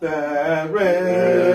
there is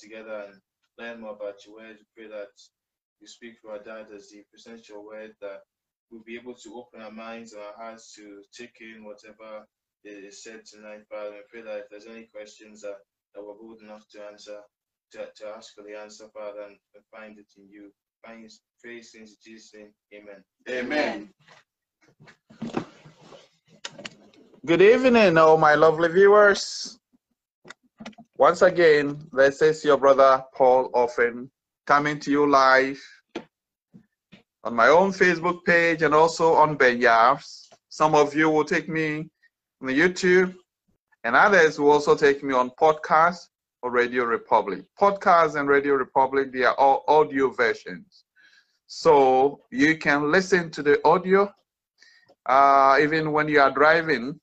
together and learn more about your word. We pray that you speak for our dad as he presents your word, that we'll be able to open our minds and our hearts to take in whatever is said tonight, Father. We pray that if there's any questions that, that we're bold enough to answer, to, to ask for the answer, Father, and, and find it in you. Find praise in Jesus' name. Amen. Amen. Good evening, all my lovely viewers. Once again, this is your brother Paul Offen coming to you live on my own Facebook page and also on Ben. Some of you will take me on the YouTube, and others will also take me on podcast or Radio Republic. Podcast and Radio Republic, they are all audio versions. So you can listen to the audio uh, even when you are driving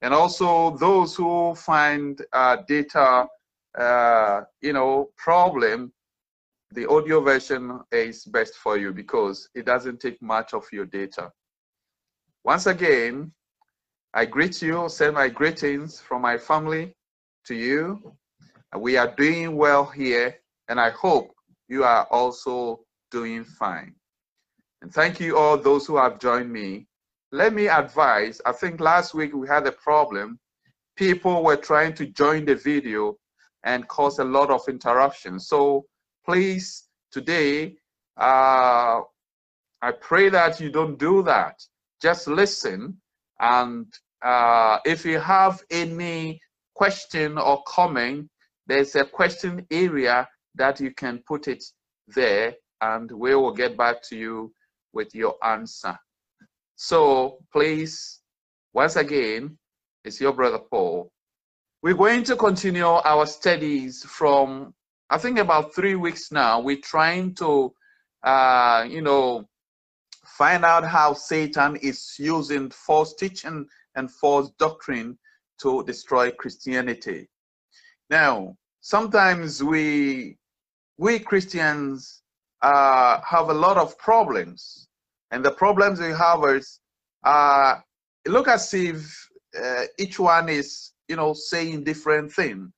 and also those who find uh, data uh, you know problem the audio version is best for you because it doesn't take much of your data. Once again i greet you send my greetings from my family to you. We are doing well here and i hope you are also doing fine. And thank you all those who have joined me. Let me advise i think last week we had a problem. People were trying to join the video and cause a lot of interruption. So please today uh, i pray that you don't do that just listen and uh, if you have any question or comment there's a question area that you can put it there and we will get back to you with your answer so please, once again, it's your brother Paul. We're going to continue our studies from, I think, about three weeks now. We're trying to, uh, you know, find out how Satan is using false teaching and false doctrine to destroy Christianity. Now, sometimes we we Christians uh, have a lot of problems, and the problems we have is uh, look as if uh, each one is, you know, saying different thing,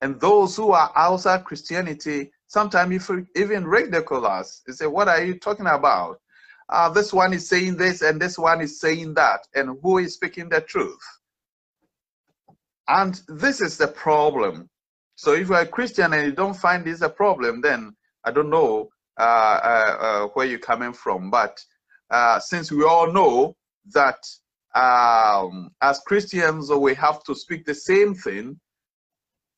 and those who are outside Christianity sometimes even ridicule us. They say, "What are you talking about?" Uh, this one is saying this, and this one is saying that, and who is speaking the truth? And this is the problem. So if you're a Christian and you don't find this a problem, then I don't know uh, uh, uh, where you're coming from. But uh, since we all know that um, as Christians we have to speak the same thing,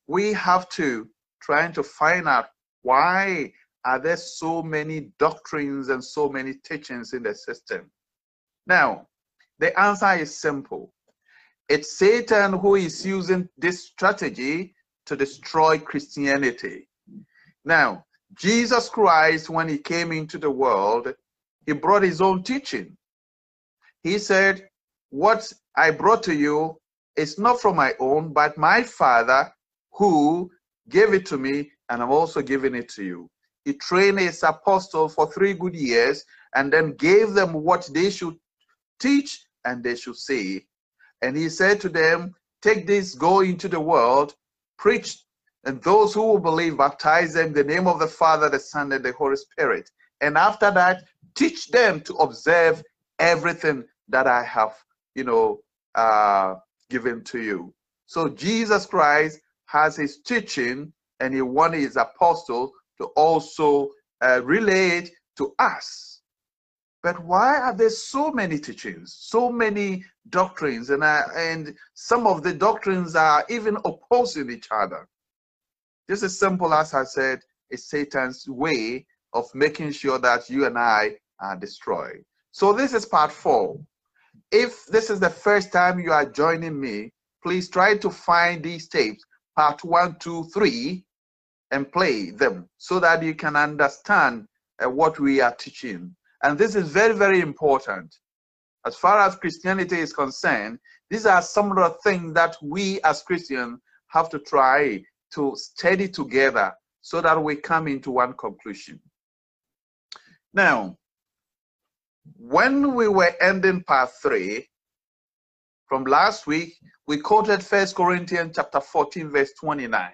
we have to try to find out why are there so many doctrines and so many teachings in the system. Now, the answer is simple. It's Satan who is using this strategy to destroy Christianity. Now, Jesus Christ, when he came into the world, he brought his own teaching. He said, What I brought to you is not from my own, but my Father who gave it to me, and I'm also giving it to you. He trained his apostles for three good years and then gave them what they should teach and they should say. And he said to them, Take this, go into the world, preach, and those who will believe, baptize them in the name of the Father, the Son, and the Holy Spirit. And after that, teach them to observe everything that I have, you know, uh, given to you. So Jesus Christ has his teaching, and he wanted his apostles to also uh, relate to us. But why are there so many teachings, so many doctrines, and, and some of the doctrines are even opposing each other? Just as simple as I said, it's Satan's way of making sure that you and I are destroyed. So this is part four. If this is the first time you are joining me, please try to find these tapes, part one, two, three, and play them so that you can understand uh, what we are teaching. And this is very, very important. As far as Christianity is concerned, these are some of the things that we as Christians have to try to study together so that we come into one conclusion. Now, when we were ending part three, from last week, we quoted First Corinthians chapter 14, verse 29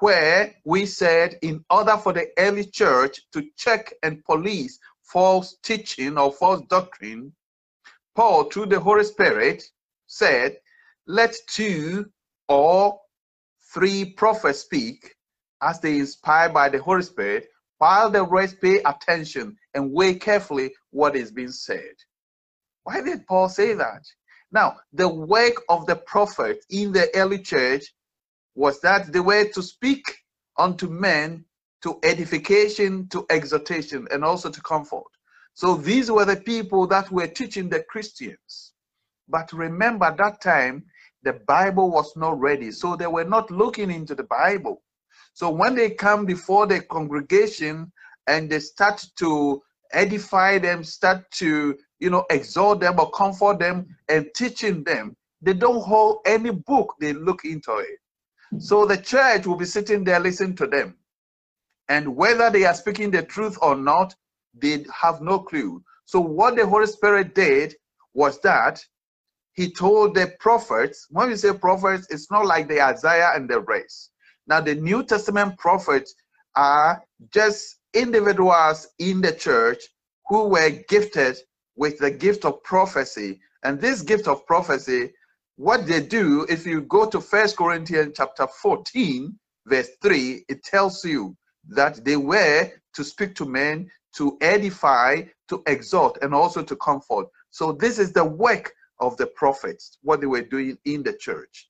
where we said in order for the early church to check and police false teaching or false doctrine, Paul, through the Holy Spirit, said, Let two or three prophets speak as they inspired by the Holy Spirit, while the rest pay attention and weigh carefully what is being said. Why did Paul say that? Now, the work of the prophet in the early church was that they were to speak unto men to edification, to exhortation, and also to comfort. So these were the people that were teaching the Christians. But remember, that time, the Bible was not ready. So they were not looking into the Bible. So when they come before the congregation and they start to edify them, start to, you know, exhort them or comfort them and teaching them, they don't hold any book, they look into it. So the church will be sitting there listening to them. And whether they are speaking the truth or not, they have no clue. So what the Holy Spirit did was that he told the prophets, when we say prophets, it's not like the Isaiah and the rest. Now the New Testament prophets are just individuals in the church who were gifted with the gift of prophecy. And this gift of prophecy what they do, if you go to First Corinthians chapter 14, verse 3, it tells you that they were to speak to men, to edify, to exhort, and also to comfort. So this is the work of the prophets, what they were doing in the church.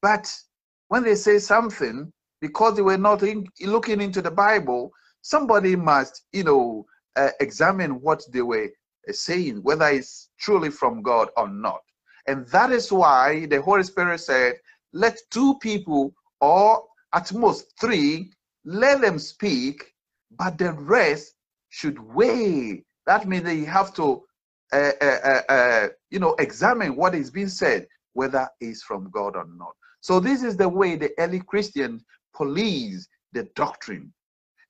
But when they say something, because they were not in, looking into the Bible, somebody must, you know, uh, examine what they were uh, saying, whether it's truly from God or not. And that is why the Holy Spirit said, let two people or at most three, let them speak, but the rest should weigh. That means that you have to, uh, uh, uh, uh, you know, examine what is being said, whether it's from God or not. So this is the way the early Christians police the doctrine.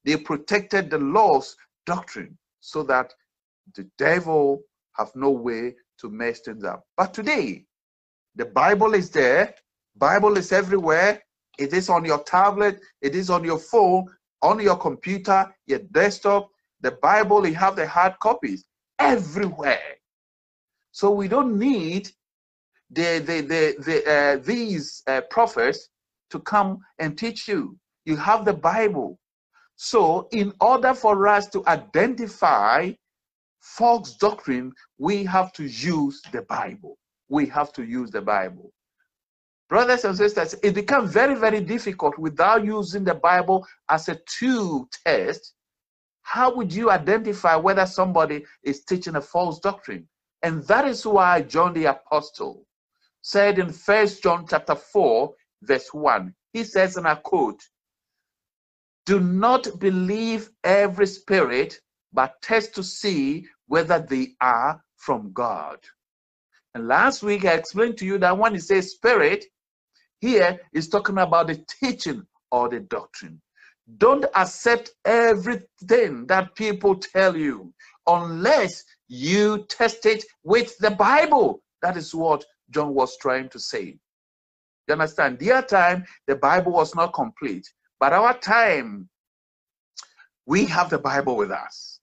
They protected the law's doctrine so that the devil have no way to mess things up. But today, the Bible is there. Bible is everywhere. It is on your tablet. It is on your phone, on your computer, your desktop. The Bible, you have the hard copies everywhere. So we don't need the, the, the, the, uh, these uh, prophets to come and teach you. You have the Bible. So, in order for us to identify false doctrine, we have to use the Bible. We have to use the Bible. Brothers and sisters, it becomes very, very difficult without using the Bible as a tool test. How would you identify whether somebody is teaching a false doctrine? And that is why John the Apostle said in First John chapter 4, verse 1, he says, and I quote, Do not believe every spirit, but test to see whether they are from God. And last week I explained to you that when he says spirit, here is talking about the teaching or the doctrine. Don't accept everything that people tell you unless you test it with the Bible. That is what John was trying to say. You understand? Their time, the Bible was not complete. But our time, we have the Bible with us.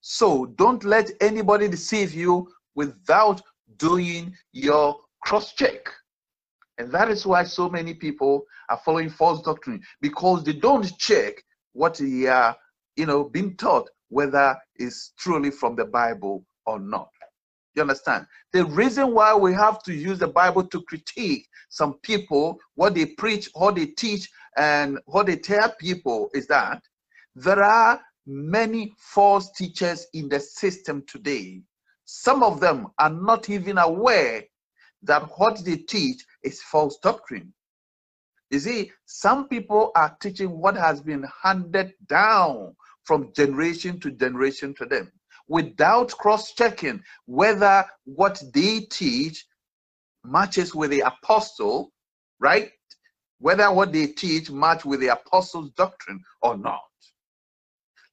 So don't let anybody deceive you without doing your cross check. And that is why so many people are following false doctrine because they don't check what they are, you know, being taught whether it's truly from the Bible or not. You understand? The reason why we have to use the Bible to critique some people, what they preach, what they teach, and what they tell people is that there are many false teachers in the system today. Some of them are not even aware that what they teach is false doctrine. You see, some people are teaching what has been handed down from generation to generation to them without cross checking whether what they teach matches with the apostle, right? Whether what they teach match with the apostle's doctrine or not.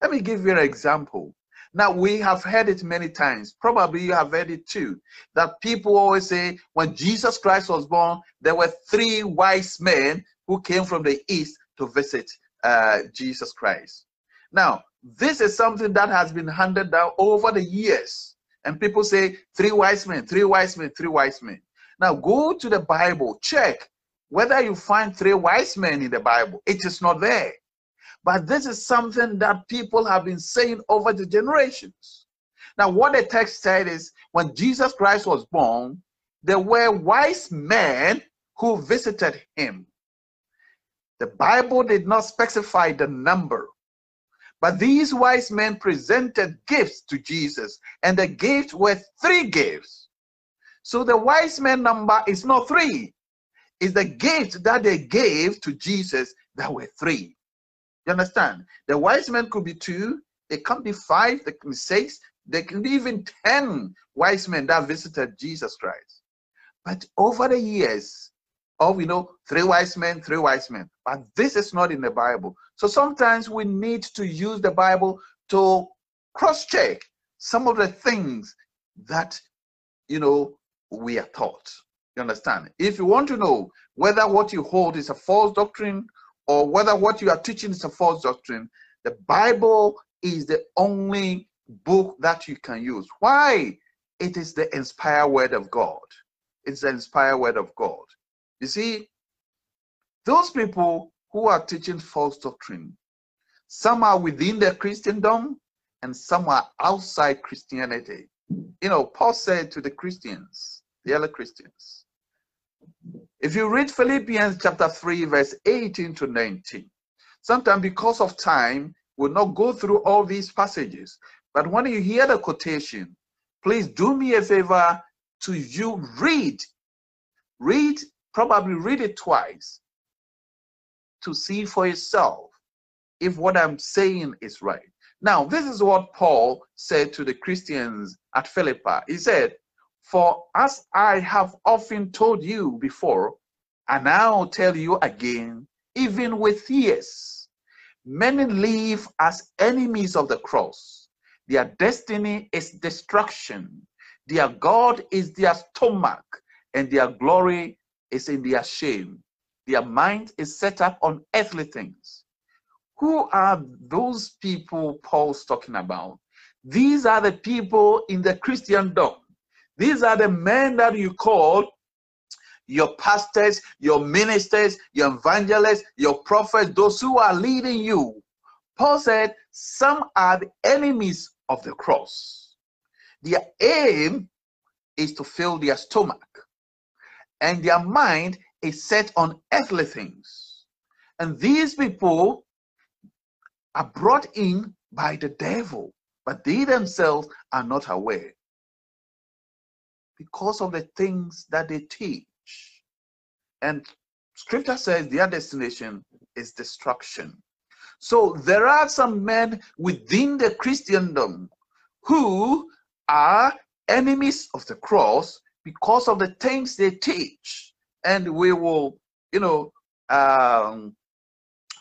Let me give you an example. Now, we have heard it many times. Probably you have heard it too. That people always say when Jesus Christ was born, there were three wise men who came from the east to visit uh, Jesus Christ. Now, this is something that has been handed down over the years. And people say, three wise men, three wise men, three wise men. Now go to the Bible, check whether you find three wise men in the Bible. It is not there. But this is something that people have been saying over the generations. Now, what the text said is when Jesus Christ was born, there were wise men who visited him. The Bible did not specify the number, but these wise men presented gifts to Jesus, and the gifts were three gifts. So the wise men number is not three, it's the gifts that they gave to Jesus that were three. You understand? The wise men could be two, they can be five, they can be six, they can be even ten wise men that visited Jesus Christ. But over the years, oh, we know three wise men, three wise men. But this is not in the Bible. So sometimes we need to use the Bible to cross check some of the things that, you know, we are taught. You understand? If you want to know whether what you hold is a false doctrine or whether what you are teaching is a false doctrine, the Bible is the only book that you can use. Why? It is the inspired word of God. It's the inspired word of God. You see, those people who are teaching false doctrine, some are within the Christendom and some are outside Christianity. You know, Paul said to the Christians, the early Christians, if you read Philippians chapter 3, verse 18 to 19, sometimes because of time, we'll not go through all these passages. But when you hear the quotation, please do me a favor to you read. Read probably read it twice to see for yourself if what I'm saying is right. Now, this is what Paul said to the Christians at Philippi. He said, For as I have often told you before, and now tell you again, even with tears, Many live as enemies of the cross. Their destiny is destruction. Their God is their stomach, and their glory is in their shame. Their mind is set up on earthly things. Who are those people Paul's talking about? These are the people in the Christendom. These are the men that you call your pastors, your ministers, your evangelists, your prophets, those who are leading you. Paul said, Some are the enemies of the cross. Their aim is to fill their stomach, and their mind is set on earthly things. And these people are brought in by the devil, but they themselves are not aware because of the things that they teach. And scripture says their destination is destruction. So there are some men within the Christendom who are enemies of the cross because of the things they teach. And we will, you know, um,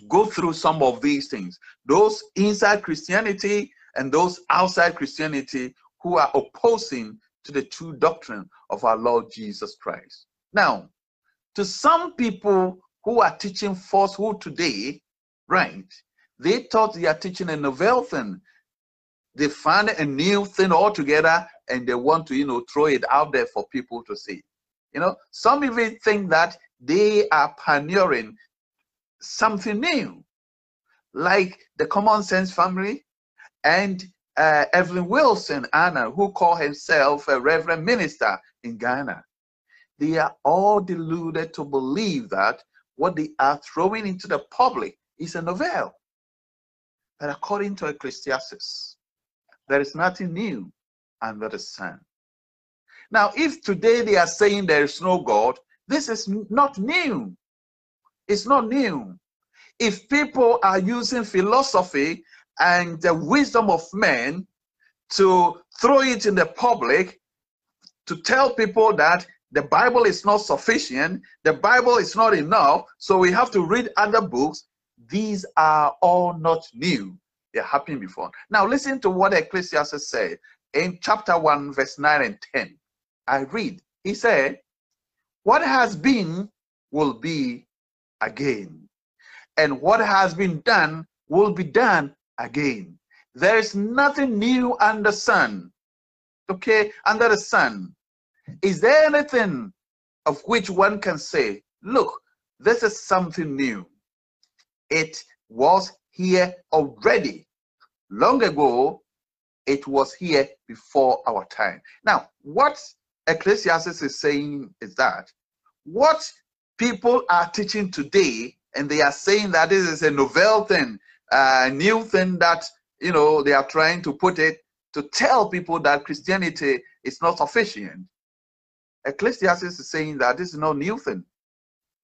go through some of these things. Those inside Christianity and those outside Christianity who are opposing to the true doctrine of our Lord Jesus Christ. Now, to some people who are teaching falsehood today, right, they thought they are teaching a novel thing. They find a new thing altogether and they want to, you know, throw it out there for people to see. You know, some even think that they are pioneering something new, like the Common Sense family and uh, Evelyn Wilson Anna, who called himself a reverend minister in Ghana. They are all deluded to believe that what they are throwing into the public is a novel. But according to Ecclesiastes, there is nothing new under the sun. Now, if today they are saying there is no God, this is not new. It's not new. If people are using philosophy and the wisdom of men to throw it in the public to tell people that the Bible is not sufficient, the Bible is not enough, so we have to read other books. These are all not new. They happened before. Now listen to what Ecclesiastes said in chapter 1, verse 9 and 10. I read, he said, What has been will be again, and what has been done will be done again. There is nothing new under the sun. Okay, under the sun. Is there anything of which one can say, look, this is something new? It was here already. Long ago, it was here before our time. Now, what Ecclesiastes is saying is that what people are teaching today, and they are saying that this is a novel thing, a new thing that you know they are trying to put it to tell people that Christianity is not sufficient. Ecclesiastes is saying that this is no new thing,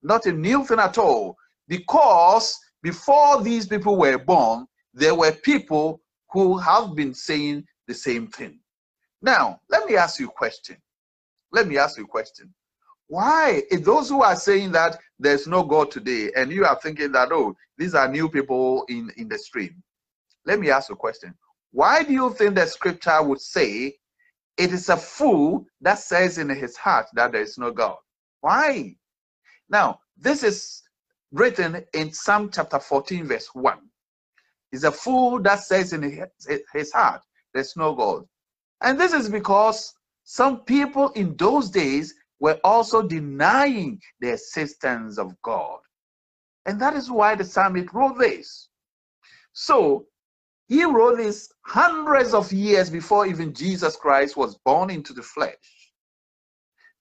not a new thing at all, because before these people were born, there were people who have been saying the same thing. Now, let me ask you a question. Let me ask you a question. Why, if those who are saying that there's no God today, and you are thinking that, oh, these are new people in, in the stream, let me ask you a question. Why do you think the scripture would say it is a fool that says in his heart that there is no God? Why? Now, this is written in Psalm chapter 14, verse 1. It's a fool that says in his heart, there's no God. And this is because some people in those days were also denying the existence of God. And that is why the psalmist wrote this. So he wrote this hundreds of years before even Jesus Christ was born into the flesh.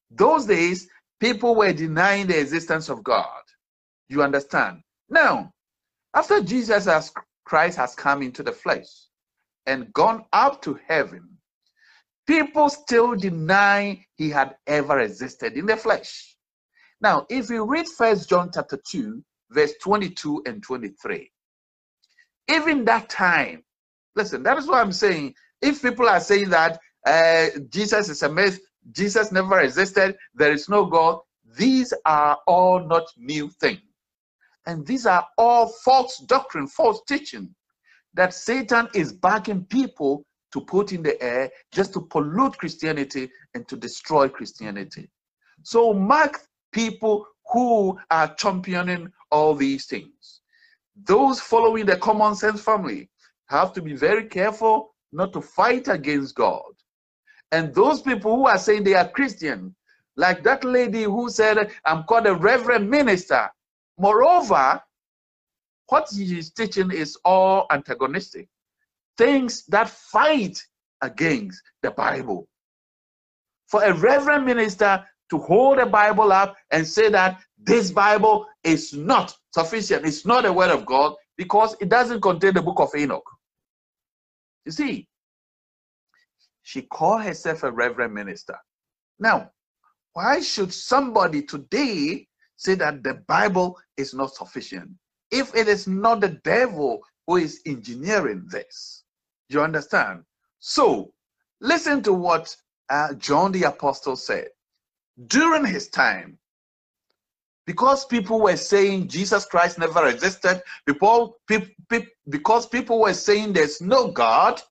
Those days, people were denying the existence of God. You understand? Now, after Jesus as Christ has come into the flesh and gone up to heaven, people still deny he had ever existed in the flesh. Now, if you read First John chapter 2, verse 22 and 23, even that time, listen, that is what I'm saying. If people are saying that uh, Jesus is a myth, Jesus never existed, there is no God, these are all not new things. And these are all false doctrine, false teaching that Satan is backing people to put in the air just to pollute Christianity and to destroy Christianity. So mark people who are championing all these things. Those following the common sense family have to be very careful not to fight against God. And those people who are saying they are Christian, like that lady who said, I'm called a reverend minister. Moreover, what he is teaching is all antagonistic. Things that fight against the Bible. For a reverend minister to hold a Bible up and say that this Bible is not sufficient, it's not the word of God because it doesn't contain the book of Enoch. You see, she called herself a reverend minister. Now, why should somebody today say that the Bible is not sufficient if it is not the devil who is engineering this? You understand? So, listen to what uh, John the Apostle said. During his time, because people were saying Jesus Christ never existed, people, pe pe because people were saying there's no God,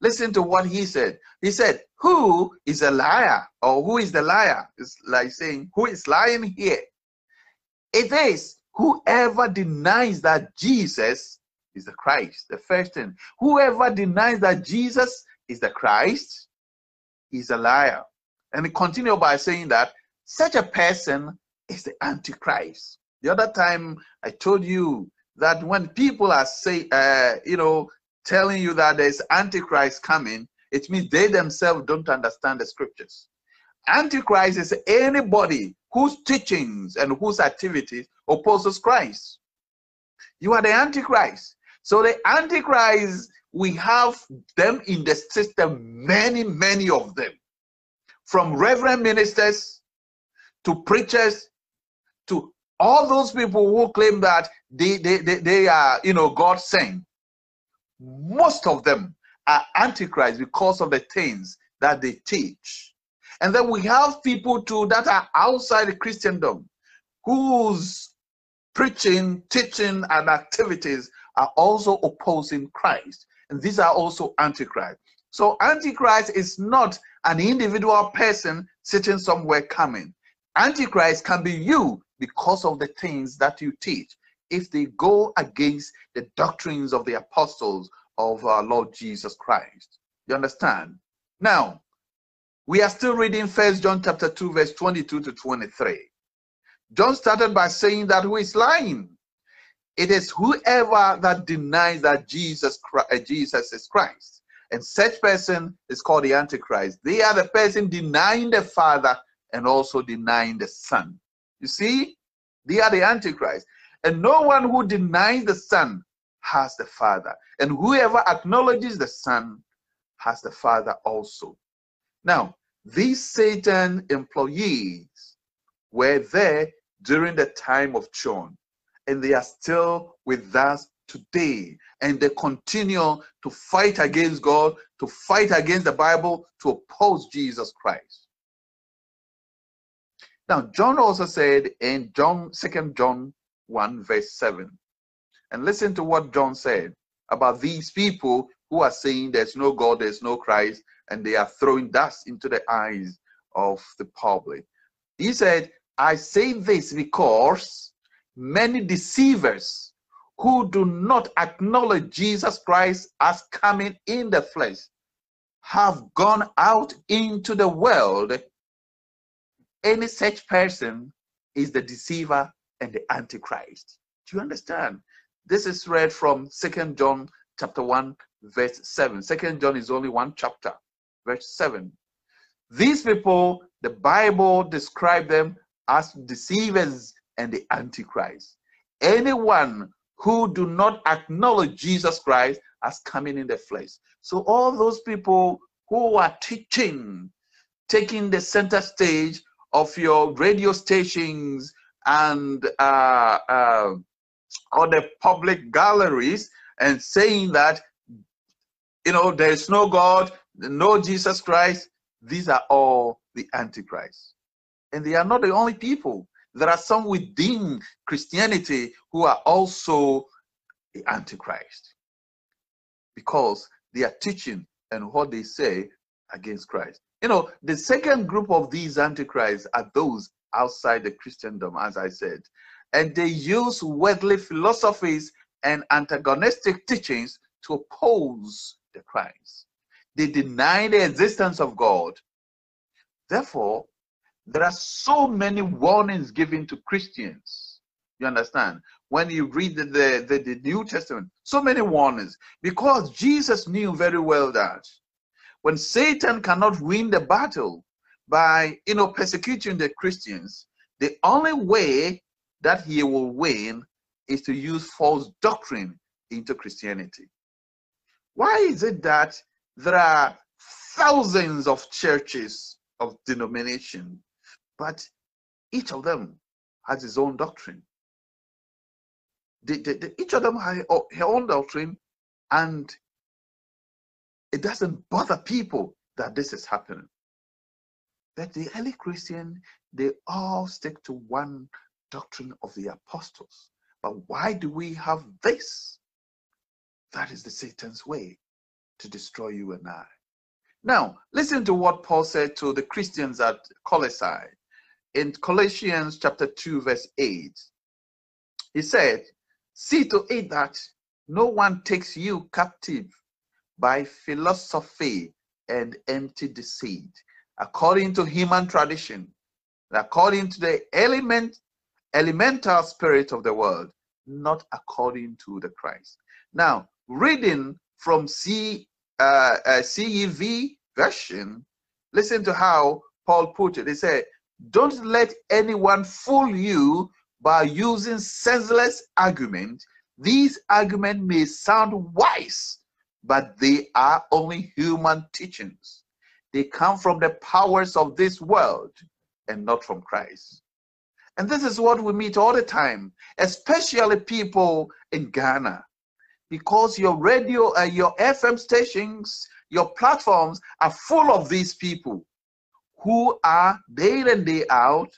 listen to what he said. He said, Who is a liar? Or who is the liar? It's like saying, Who is lying here? It is whoever denies that Jesus is the Christ. The first thing, whoever denies that Jesus is the Christ is a liar. And he continued by saying that such a person is the Antichrist. The other time I told you that when people are say, uh, you know, telling you that there's Antichrist coming, it means they themselves don't understand the scriptures. Antichrist is anybody whose teachings and whose activities opposes Christ. You are the Antichrist. So the Antichrist, we have them in the system, many, many of them. From reverend ministers to preachers to all those people who claim that they, they, they, they are, you know, God sent. Most of them are antichrist because of the things that they teach. And then we have people too that are outside Christendom whose preaching, teaching, and activities are also opposing Christ. And these are also antichrist. So antichrist is not an individual person sitting somewhere coming. Antichrist can be you because of the things that you teach if they go against the doctrines of the apostles of our Lord Jesus Christ. You understand? Now, we are still reading First John chapter 2, verse 22 to 23. John started by saying that who is lying? It is whoever that denies that Jesus, Christ, uh, Jesus is Christ. And such person is called the Antichrist. They are the person denying the Father and also denying the Son. You see, they are the Antichrist. And no one who denies the Son has the Father. And whoever acknowledges the Son has the Father also. Now, these Satan employees were there during the time of John, and they are still with us today. And they continue to fight against God, to fight against the Bible, to oppose Jesus Christ. Now, John also said in John, 2 John 1, verse 7. And listen to what John said about these people who are saying there's no God, there's no Christ, and they are throwing dust into the eyes of the public. He said, I say this because many deceivers who do not acknowledge Jesus Christ as coming in the flesh have gone out into the world. Any such person is the deceiver and the antichrist. Do you understand? This is read from second john chapter 1 verse 7 second john is only one chapter. Verse 7 these people the bible describe them as deceivers and the antichrist. Anyone who do not acknowledge jesus christ as coming in the flesh. So all those people who are teaching taking the center stage of your radio stations and uh, uh, the public galleries and saying that you know there is no God, no Jesus Christ. These are all the antichrist, and they are not the only people. there are some within Christianity who are also the Antichrist because they are teaching and what they say against Christ. You know, the second group of these Antichrists are those outside the Christendom, as I said, and they use worldly philosophies and antagonistic teachings to oppose the Christ. They deny the existence of God. Therefore, there are so many warnings given to Christians. You understand? When you read the, the, the, the New Testament, so many warnings. Because Jesus knew very well that when Satan cannot win the battle by you know persecuting the Christians, the only way that he will win is to use false doctrine into Christianity. Why is it that there are thousands of churches of denomination, but each of them has his own doctrine? The, the, the, each of them has her own doctrine, and it doesn't bother people that this is happening. But the early Christian, they all stick to one doctrine of the apostles. But why do we have this? That is the Satan's way to destroy you and I. Now, listen to what Paul said to the Christians at Colossae in Colossians chapter 2, verse 8. He said, See to it that no one takes you captive by philosophy and empty deceit, according to human tradition, according to the element, elemental spirit of the world, not according to the Christ. Now, reading from C, uh, uh, CEV version, listen to how Paul put it. He said, Don't let anyone fool you by using senseless argument. These arguments may sound wise but they are only human teachings. They come from the powers of this world and not from Christ. And this is what we meet all the time, especially people in Ghana, because your radio, uh, your FM stations, your platforms are full of these people who are day in and day out,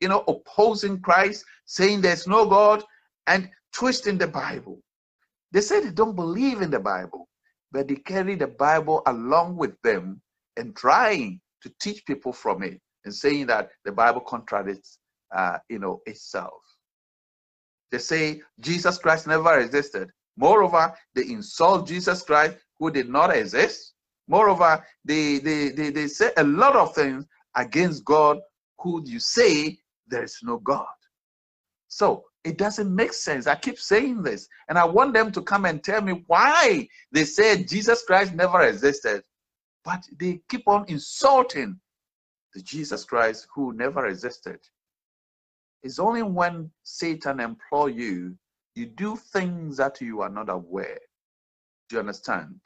you know, opposing Christ, saying there's no God, and twisting the Bible. They say they don't believe in the Bible but they carry the Bible along with them and trying to teach people from it and saying that the Bible contradicts, uh, you know, itself. They say Jesus Christ never existed. Moreover, they insult Jesus Christ who did not exist. Moreover, they, they, they, they say a lot of things against God who you say there is no God. So it doesn't make sense. I keep saying this, and I want them to come and tell me why they said Jesus Christ never existed, but they keep on insulting the Jesus Christ who never existed. It's only when Satan employ you, you do things that you are not aware. Do you understand?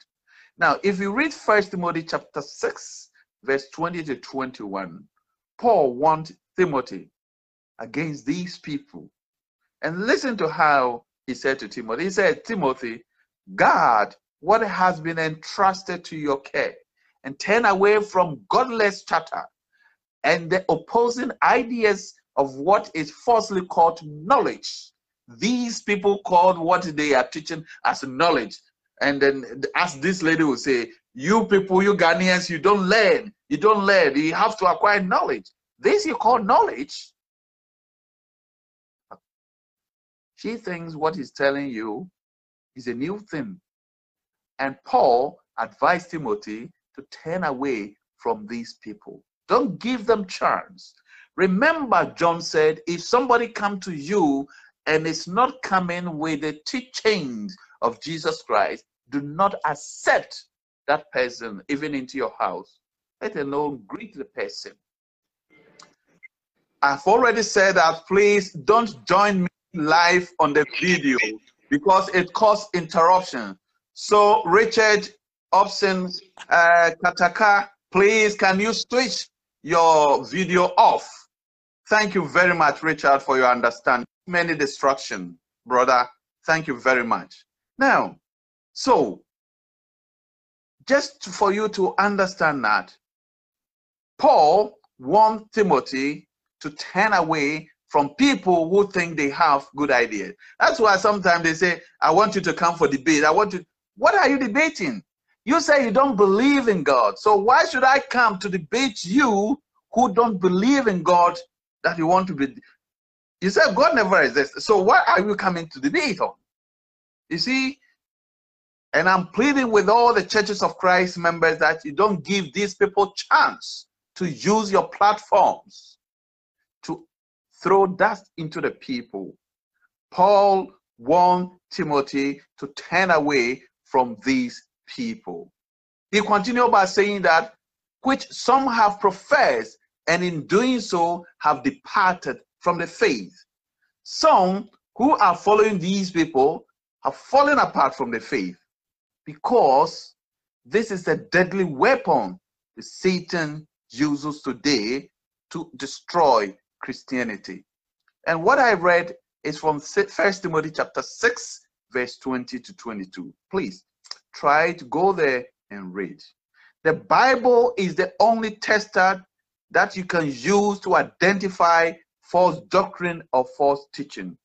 Now, if you read First Timothy chapter 6, verse 20 to 21, Paul warned Timothy against these people and listen to how he said to Timothy. He said, Timothy, guard what has been entrusted to your care and turn away from godless chatter and the opposing ideas of what is falsely called knowledge. These people called what they are teaching as knowledge. And then, as this lady will say, you people, you Ghanaians, you don't learn. You don't learn. You have to acquire knowledge. This you call knowledge. She thinks what he's telling you is a new thing. And Paul advised Timothy to turn away from these people. Don't give them chance. Remember, John said, if somebody come to you and is not coming with the teachings of Jesus Christ, do not accept that person even into your house. Let alone greet the person. I've already said that please don't join me live on the video because it caused interruption. So Richard Opson uh, Kataka, please can you switch your video off? Thank you very much, Richard, for your understanding. Many destruction, brother. Thank you very much. Now, so just for you to understand that, Paul warned Timothy to turn away from people who think they have good ideas. That's why sometimes they say, I want you to come for debate. I want you. What are you debating? You say you don't believe in God. So why should I come to debate you who don't believe in God that you want to be? You said God never exists. So why are you coming to debate on? You see, and I'm pleading with all the churches of Christ members that you don't give these people chance to use your platforms to throw dust into the people. Paul warned Timothy to turn away from these people. He continued by saying that which some have professed and in doing so have departed from the faith. Some who are following these people have fallen apart from the faith because this is a deadly weapon that Satan uses today to destroy Christianity. And what I read is from First Timothy chapter 6, verse 20 to 22. Please try to go there and read. The Bible is the only tester that you can use to identify false doctrine or false teaching.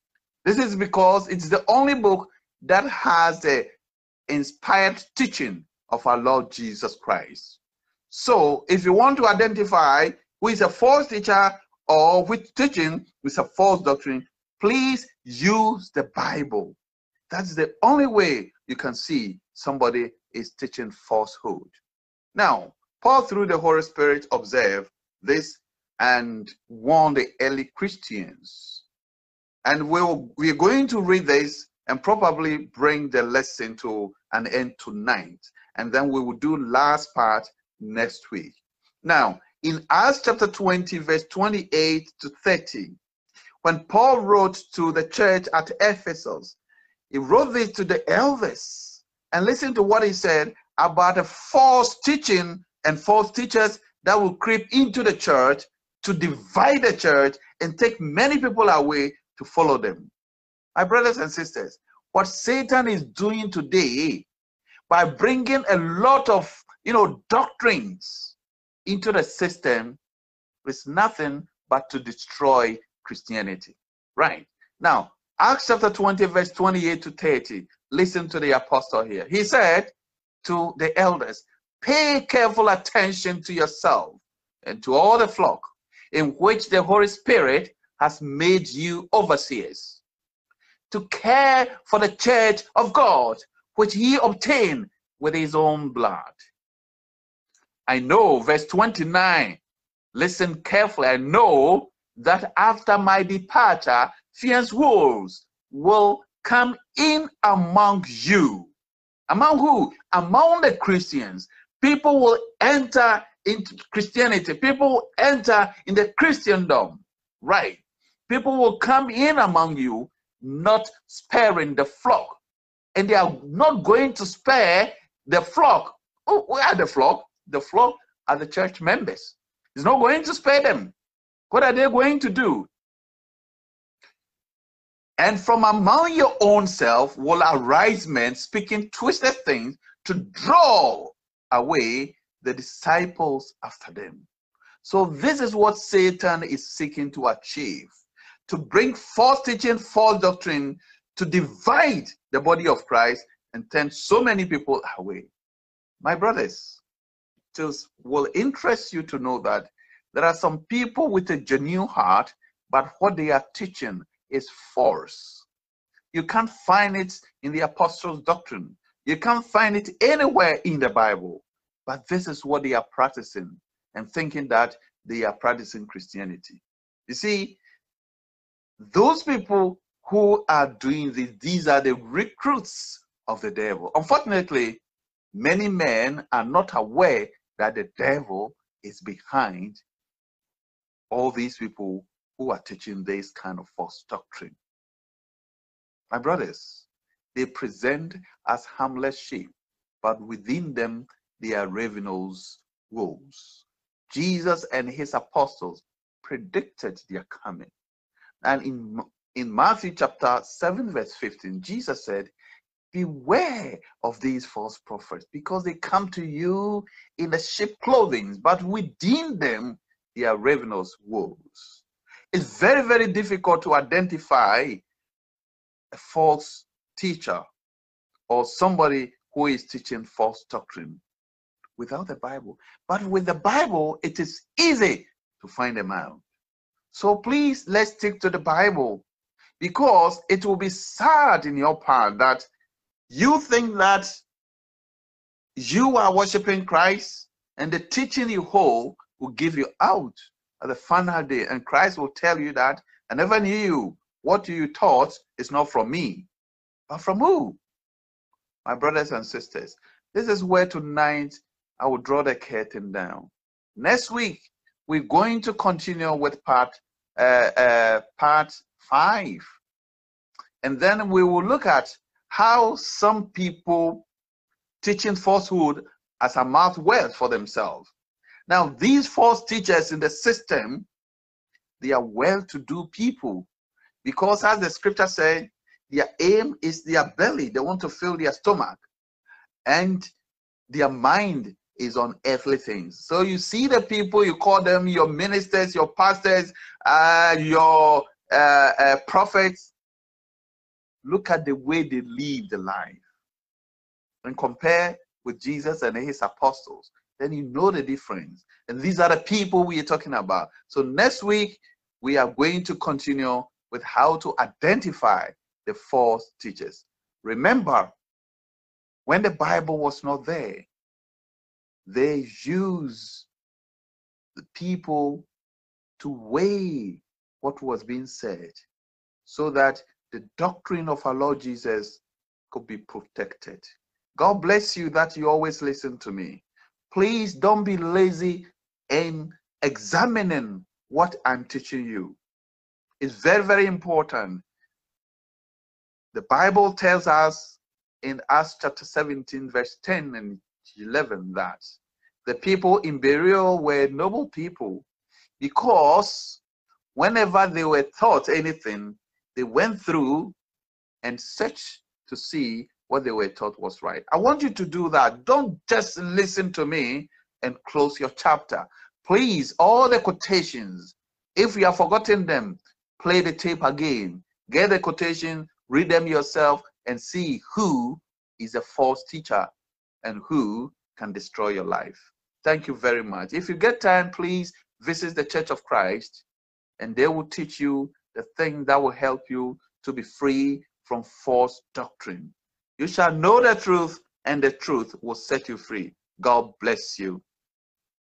This is because it's the only book that has the inspired teaching of our Lord Jesus Christ. So, if you want to identify who is a false teacher or which teaching is a false doctrine, please use the Bible. That's the only way you can see somebody is teaching falsehood. Now, Paul, through the Holy Spirit, observed this and warn the early Christians. And we'll, we're going to read this and probably bring the lesson to an end tonight. And then we will do last part next week. Now, in Acts chapter 20, verse 28 to 30, when Paul wrote to the church at Ephesus, he wrote this to the elders. And listen to what he said about a false teaching and false teachers that will creep into the church to divide the church and take many people away to follow them. My brothers and sisters, what Satan is doing today by bringing a lot of, you know, doctrines into the system is nothing but to destroy Christianity. Right. Now, Acts chapter 20, verse 28 to 30. Listen to the apostle here. He said to the elders, Pay careful attention to yourself and to all the flock in which the Holy Spirit has made you overseers to care for the church of God, which he obtained with his own blood. I know, verse 29, listen carefully. I know that after my departure, fierce wolves will come in among you. Among who? Among the Christians. People will enter into Christianity. People will enter in the Christendom. Right. People will come in among you not sparing the flock. And they are not going to spare the flock. Oh, where are the flock? The flock are the church members. He's not going to spare them. What are they going to do? And from among your own self will arise men speaking twisted things to draw away the disciples after them. So, this is what Satan is seeking to achieve to bring false teaching, false doctrine, to divide the body of Christ and turn so many people away. My brothers, it will interest you to know that there are some people with a genuine heart, but what they are teaching is false. You can't find it in the apostles' doctrine. You can't find it anywhere in the Bible. But this is what they are practicing and thinking that they are practicing Christianity. You see, those people who are doing this, these are the recruits of the devil. Unfortunately, many men are not aware that the devil is behind all these people who are teaching this kind of false doctrine. My brothers, they present as harmless sheep, but within them they are ravenous wolves. Jesus and his apostles predicted their coming. And in, in Matthew chapter 7, verse 15, Jesus said, Beware of these false prophets, because they come to you in the sheep clothing, but within them they are ravenous wolves. It's very, very difficult to identify a false teacher or somebody who is teaching false doctrine without the Bible. But with the Bible, it is easy to find them out. So please, let's stick to the Bible because it will be sad in your part that you think that you are worshiping Christ and the teaching you hold will give you out at the final day. And Christ will tell you that I never knew you. What you taught is not from me, but from who? My brothers and sisters, this is where tonight I will draw the curtain down. Next week, we're going to continue with part uh, uh, part five. And then we will look at how some people teaching falsehood as a mouth word for themselves. Now, these false teachers in the system, they are well-to-do people because as the scripture said, their aim is their belly. They want to fill their stomach. And their mind is on earthly things. So you see the people, you call them your ministers, your pastors, uh, your uh, uh, prophets. Look at the way they live the life and compare with Jesus and his apostles. Then you know the difference. And these are the people we are talking about. So next week, we are going to continue with how to identify the false teachers. Remember, when the Bible was not there, they used the people to weigh what was being said so that the doctrine of our Lord Jesus could be protected. God bless you that you always listen to me. Please don't be lazy in examining what I'm teaching you. It's very, very important. The Bible tells us in Acts chapter 17, verse 10 and 11 that the people in Berea were noble people because whenever they were taught anything, they went through and searched to see what they were taught was right. I want you to do that. Don't just listen to me and close your chapter. Please, all the quotations, if you have forgotten them, play the tape again. Get the quotation, read them yourself, and see who is a false teacher and who can destroy your life. Thank you very much. If you get time, please visit the Church of Christ and they will teach you the thing that will help you to be free from false doctrine. You shall know the truth and the truth will set you free. God bless you.